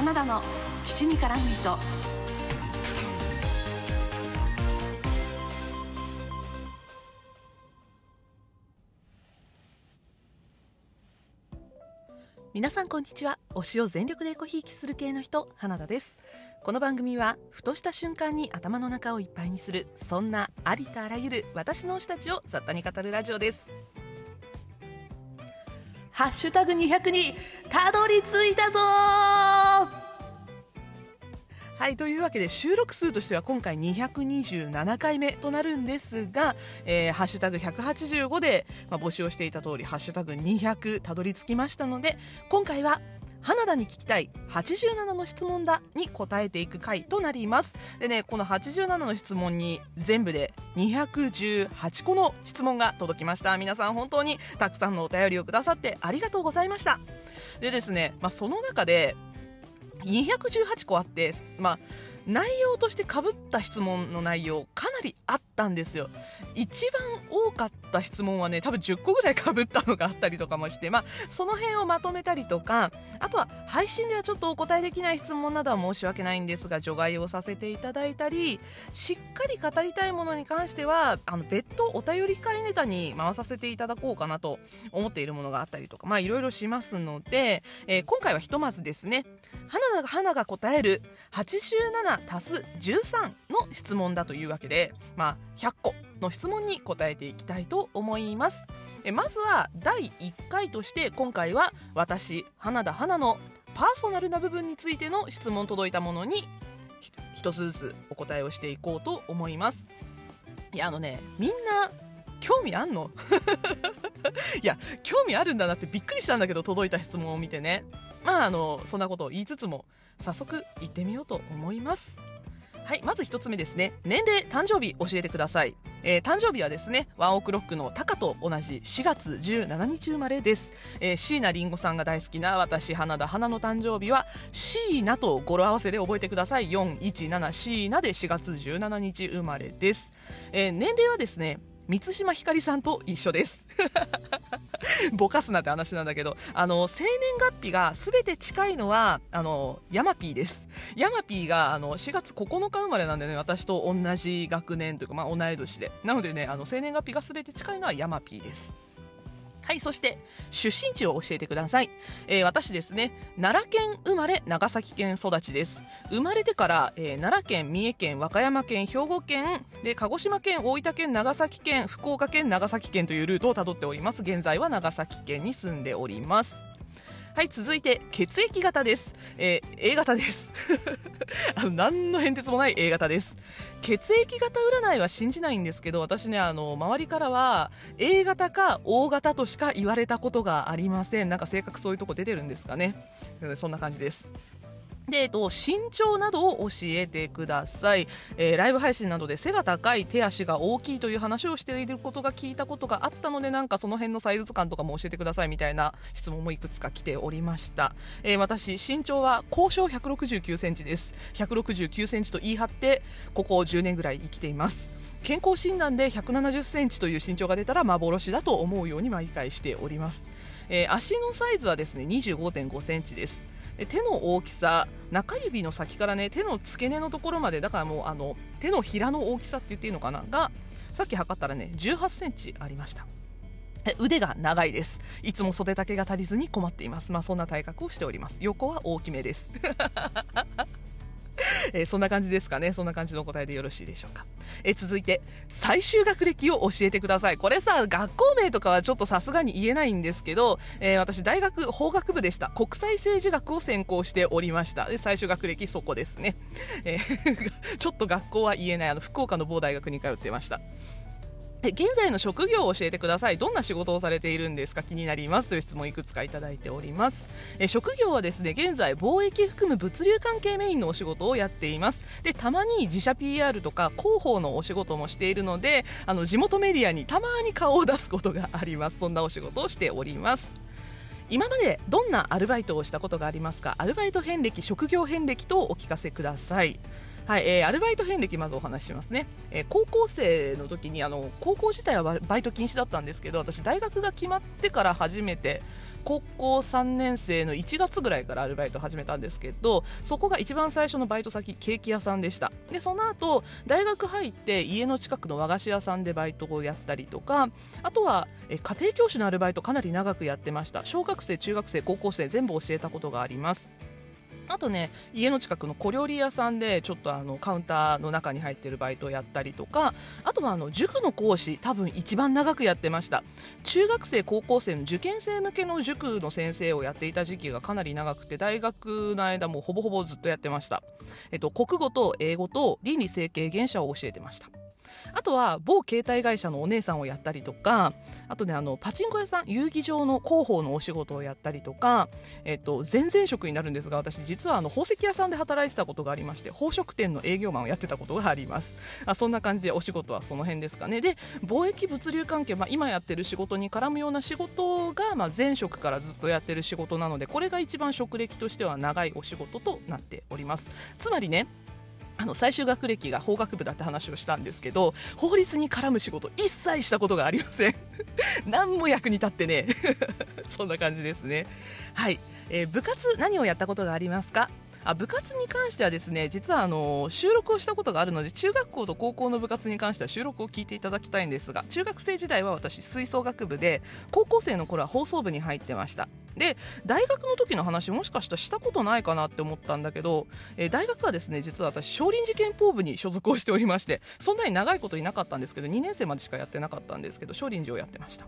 花田の七味からむと。皆さんこんにちは。推しを全力でコひいきする系の人花田です。この番組はふとした瞬間に頭の中をいっぱいにするそんなありとあらゆる私の推したちを雑多に語るラジオです。ハッシュタグ200にたどり着いたぞはいというわけで収録数としては今回227回目となるんですが、えー、ハッシュタグ185で、まあ、募集をしていた通りハッシュタグ200たどり着きましたので今回は花田に聞きたい87の質問だに答えていく回となります。でねこの87の質問に全部で218個の質問が届きました。皆さん本当にたくさんのお便りをくださってありがとうございました。でですね、まあ、その中で218個あって、まあ、内容としてかぶった質問の内容かりあったんですよ。一番多かった質問はね多分10個ぐらいかぶったのがあったりとかもしてまあその辺をまとめたりとかあとは配信ではちょっとお答えできない質問などは申し訳ないんですが除外をさせていただいたりしっかり語りたいものに関してはあの別途お便り会ネタに回させていただこうかなと思っているものがあったりとかまあいろいろしますので、えー、今回はひとまずですね花が花が答える87足す13の質問だというわけで、まあ、100個の質問に答えていきたいと思います。えまずは第1回として今回は私花田花のパーソナルな部分についての質問届いたものに一つずつお答えをしていこうと思います。いやあのねみんな興味あんの？いや興味あるんだなってびっくりしたんだけど届いた質問を見てね。まああのそんなことを言いつつも早速行ってみようと思います。はいまず1つ目ですね。年齢誕生日教えてください。えー、誕生日はですねワンオクロックのタカと同じ4月17日生まれです、えー、椎名林檎さんが大好きな私花田花の誕生日は椎名と語呂合わせで覚えてください。417椎名で4月17日生まれです、えー、年齢はですね満島ひかりさんと一緒です ぼかすなって話なんだけど、あの、生年月日が全て近いのは、あの、ヤマピーです。ヤマピーが、あの、4月9日生まれなんでね、私と同じ学年というか、まあ、同い年で。なのでね、あの、生年月日が全て近いのはヤマピーです。はい、そして出身地を教えてください、えー、私ですね奈良県生まれ長崎県育ちです。生まれてから、えー、奈良県三重県和歌山県兵庫県で鹿児島県大分県長崎県福岡県長崎県というルートをたどっております。現在は長崎県に住んでおります。はい続いて血液型です、えー、A 型です。あの何の変哲もない A 型です。血液型占いは信じないんですけど私ねあの周りからは A 型か O 型としか言われたことがありません。なんか性格そういうとこ出てるんですかね。そんな感じです。で、えっと、身長などを教えてください、えー、ライブ配信などで背が高い手足が大きいという話をしていることが聞いたことがあったのでなんかその辺のサイズ感とかも教えてくださいみたいな質問もいくつか来ておりました、えー、私身長は高渉169センチです。169センチと言い張ってここ10年ぐらい生きています。健康診断で170センチという身長が出たら幻だと思うように毎回しております、えー、足のサイズはですね25.5センチです。手の大きさ中指の先からね手の付け根のところまでだからもうあの手のひらの大きさって言っていいのかな？がさっき測ったらね1 8センチありました。腕が長いです。いつも袖丈が足りずに困っています。まあそんな体格をしております。横は大きめです。えー、そんな感じですかね。そんな感じのお答えでよろしいでしょうか。えー、続いて、最終学歴を教えてください。これさ、学校名とかはちょっとさすがに言えないんですけど、えー、私、大学法学部でした。国際政治学を専攻しておりました。で最終学歴そこですね。え ちょっと学校は言えない。あの、福岡の某大学に通ってました。現在の職業を教えてください。どんな仕事をされているんですか？気になりますという質問いくつかいただいております。え職業はですね、現在貿易含む物流関係メインのお仕事をやっています。で、たまに自社 PR とか広報のお仕事もしているので、あの、地元メディアにたまに顔を出すことがあります。そんなお仕事をしております。今までどんなアルバイトをしたことがありますか？アルバイト遍歴、職業遍歴とお聞かせください。はい、えー、アルバイト遍歴まずお話しますね、えー、高校生の時にあの高校自体はバイト禁止だったんですけど私大学が決まってから初めて高校3年生の1月ぐらいからアルバイト始めたんですけどそこが一番最初のバイト先ケーキ屋さんでした。でその後大学入って家の近くの和菓子屋さんでバイトをやったりとかあとはえ家庭教師のアルバイトかなり長くやってました。小学生中学生高校生全部教えたことがあります。あとね家の近くの小料理屋さんでちょっとあのカウンターの中に入ってるバイトをやったりとかあとはあの塾の講師多分一番長くやってました。中学生高校生の受験生向けの塾の先生をやっていた時期がかなり長くて大学の間もほぼほぼずっとやってました、えっと、国語と英語と倫理整形原社を教えてました。あとは某携帯会社のお姉さんをやったりとかあとねあのパチンコ屋さん遊戯場の広報のお仕事をやったりとか、えっと、前々職になるんですが私実はあの宝石屋さんで働いてたことがありまして宝飾店の営業マンをやってたことがあります。あそんな感じでお仕事はその辺ですかね。で貿易物流関係、まあ、今やってる仕事に絡むような仕事が、まあ、前職からずっとやってる仕事なのでこれが一番職歴としては長いお仕事となっております。つまりねあの最終学歴が法学部だって話をしたんですけど法律に絡む仕事一切したことがありません。何も役に立ってね そんな感じですね。はい、えー、部活何をやったことがありますか？あ部活に関してはですね実はあの収録をしたことがあるので中学校と高校の部活に関しては収録を聞いていただきたいんですが中学生時代は私吹奏楽部で高校生の頃は放送部に入ってました。で大学の時の話もしかしたらしたことないかなって思ったんだけど、えー、大学はですね実は私少林寺拳法部に所属をしておりましてそんなに長いこといなかったんですけど2年生までしかやってなかったんですけど少林寺をやってました。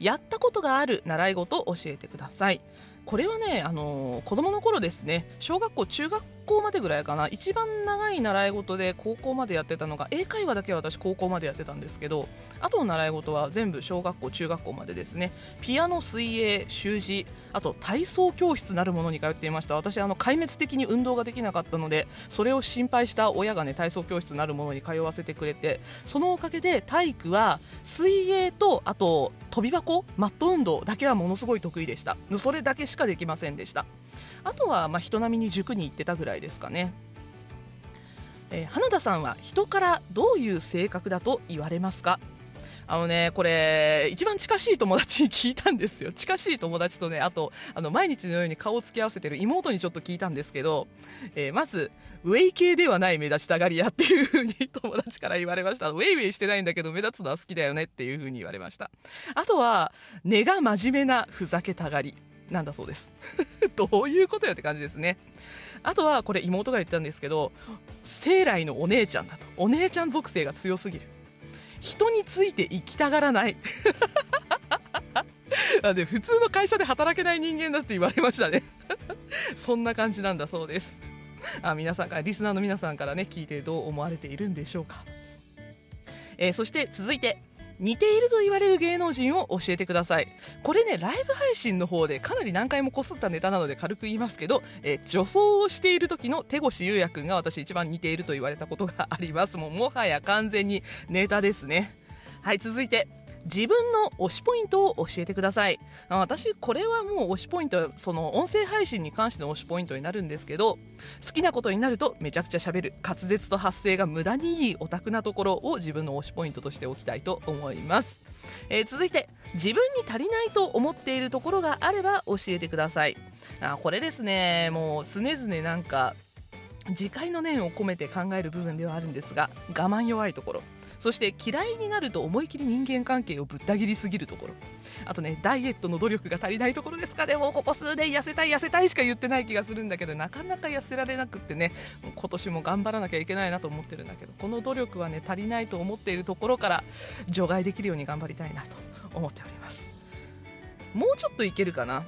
やったことがある習い事を教えてください。これはね、あのー、子供の頃ですね小学校中学校校までぐらいかな。一番長い習い事で高校までやってたのが英会話だけは私高校までやってたんですけどあとの習い事は全部小学校中学校までですね。ピアノ水泳習字あと体操教室なるものに通っていました。私あの壊滅的に運動ができなかったのでそれを心配した親がね体操教室なるものに通わせてくれてそのおかげで体育は水泳とあと跳び箱マット運動だけはものすごい得意でした。それだけしかできませんでした。あとはま人並みに塾に行ってたぐらいですかね、えー、花田さんは人からどういう性格だと言われますか？あのね、これ、一番近しい友達に聞いたんですよ。近しい友達とね、あと、あの、毎日のように顔を付き合わせてる妹にちょっと聞いたんですけど、えー、まず、ウェイ系ではない目立ちたがり屋っていう風に友達から言われました。ウェイウェイしてないんだけど目立つのは好きだよねっていう風に言われました。あとは、根が真面目なふざけたがり。なんだそうです。どういうことよって感じですね。あとはこれ妹が言ったんですけど生来のお姉ちゃんだと。お姉ちゃん属性が強すぎる。人について生きたがらない。で普通の会社で働けない人間だって言われましたね。そんな感じなんだそうです。あ皆さんからリスナーの皆さんからね聞いてどう思われているんでしょうか、えー、そして続いて。似ていると言われる芸能人を教えてください。これねライブ配信の方でかなり何回もこすったネタなので軽く言いますけど、えー、女装をしている時の手越優也くんが私一番似ていると言われたことがあります。もうもはや完全にネタですね。はい続いて。自分の推しポイントを教えてください。私これはもう推しポイントその音声配信に関しての推しポイントになるんですけど好きなことになるとめちゃくちゃしゃべる。滑舌と発声が無駄にいいオタクなところを自分の推しポイントとしておきたいと思います、えー、続いて自分に足りないと思っているところがあれば教えてください。あこれですねもう常々なんか自戒の念を込めて考える部分ではあるんですが我慢弱いところ。そして嫌いになると思い切り人間関係をぶった切りすぎるところ。あとねダイエットの努力が足りないところですか。でもここ数年痩せたい痩せたいしか言ってない気がするんだけどなかなか痩せられなくってね今年も頑張らなきゃいけないなと思ってるんだけどこの努力はね足りないと思っているところから除外できるように頑張りたいなと思っております。もうちょっといけるかな？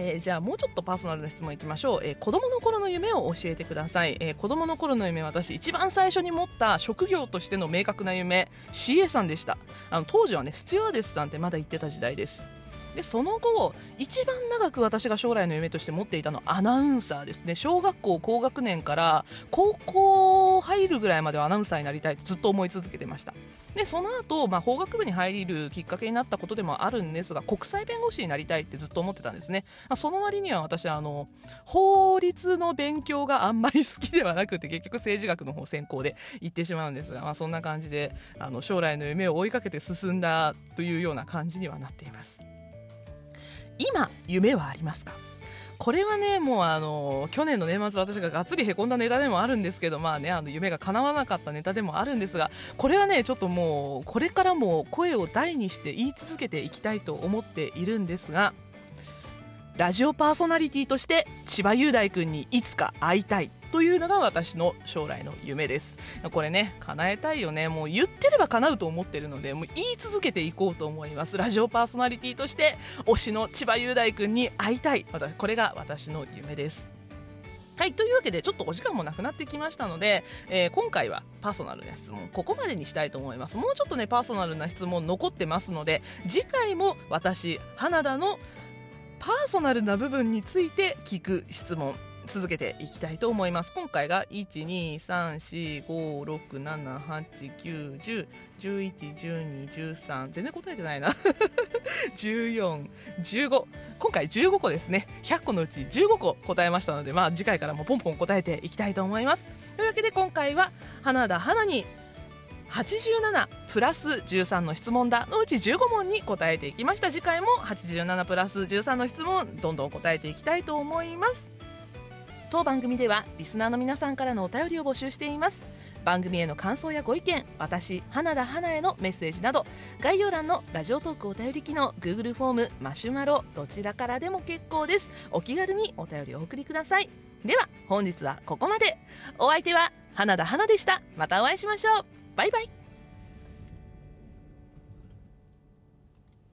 えー、じゃあもうちょっとパーソナルな質問いきましょう、えー、子供の頃の夢を教えてください、えー、子供の頃の夢私一番最初に持った職業としての明確な夢。CA さんでした。あの当時はねスチュワーデスさんってまだ言ってた時代です。でその後一番長く私が将来の夢として持っていたのはアナウンサーですね。小学校高学年から高校入るぐらいまではアナウンサーになりたいとずっと思い続けてました。でその後、まあ法学部に入るきっかけになったことでもあるんですが国際弁護士になりたいってずっと思ってたんですね、まあ、その割には私はあの法律の勉強があんまり好きではなくて結局政治学の方専攻で行ってしまうんですが、まあ、そんな感じであの将来の夢を追いかけて進んだというような感じにはなっています。今夢はありますか？これはねもうあの去年の年末私ががっつりへこんだネタでもあるんですけどまあねあの夢が叶わなかったネタでもあるんですがこれはねちょっともうこれからも声を大にして言い続けていきたいと思っているんですがラジオパーソナリティとして千葉雄大君にいつか会いたい。というのが私の将来の夢です。これね叶えたいよね。もう言ってれば叶うと思ってるのでもう言い続けていこうと思います。ラジオパーソナリティとして推しの千葉雄大君に会いたい。これが私の夢です。はい、というわけでちょっとお時間もなくなってきましたので、えー、今回はパーソナルな質問ここまでにしたいと思います。もうちょっとねパーソナルな質問残ってますので次回も私花田のパーソナルな部分について聞く質問続けていきたいと思います。今回が12345678910111213全然答えてないな。1415今回15個ですね。100個のうち15個答えましたのでまあ次回からもポンポン答えていきたいと思います。というわけで今回は花田花に87プラス13の質問だのうち15問に答えていきました。次回も87プラス13の質問どんどん答えていきたいと思います。当番組ではリスナーの皆さんからのお便りを募集しています。番組への感想やご意見私花田花へのメッセージなど概要欄のラジオトークお便り機能 Google フォームマシュマロどちらからでも結構です。お気軽にお便りをお送りください。では本日はここまで。お相手は花田花でした。またお会いしましょう。バイバイ。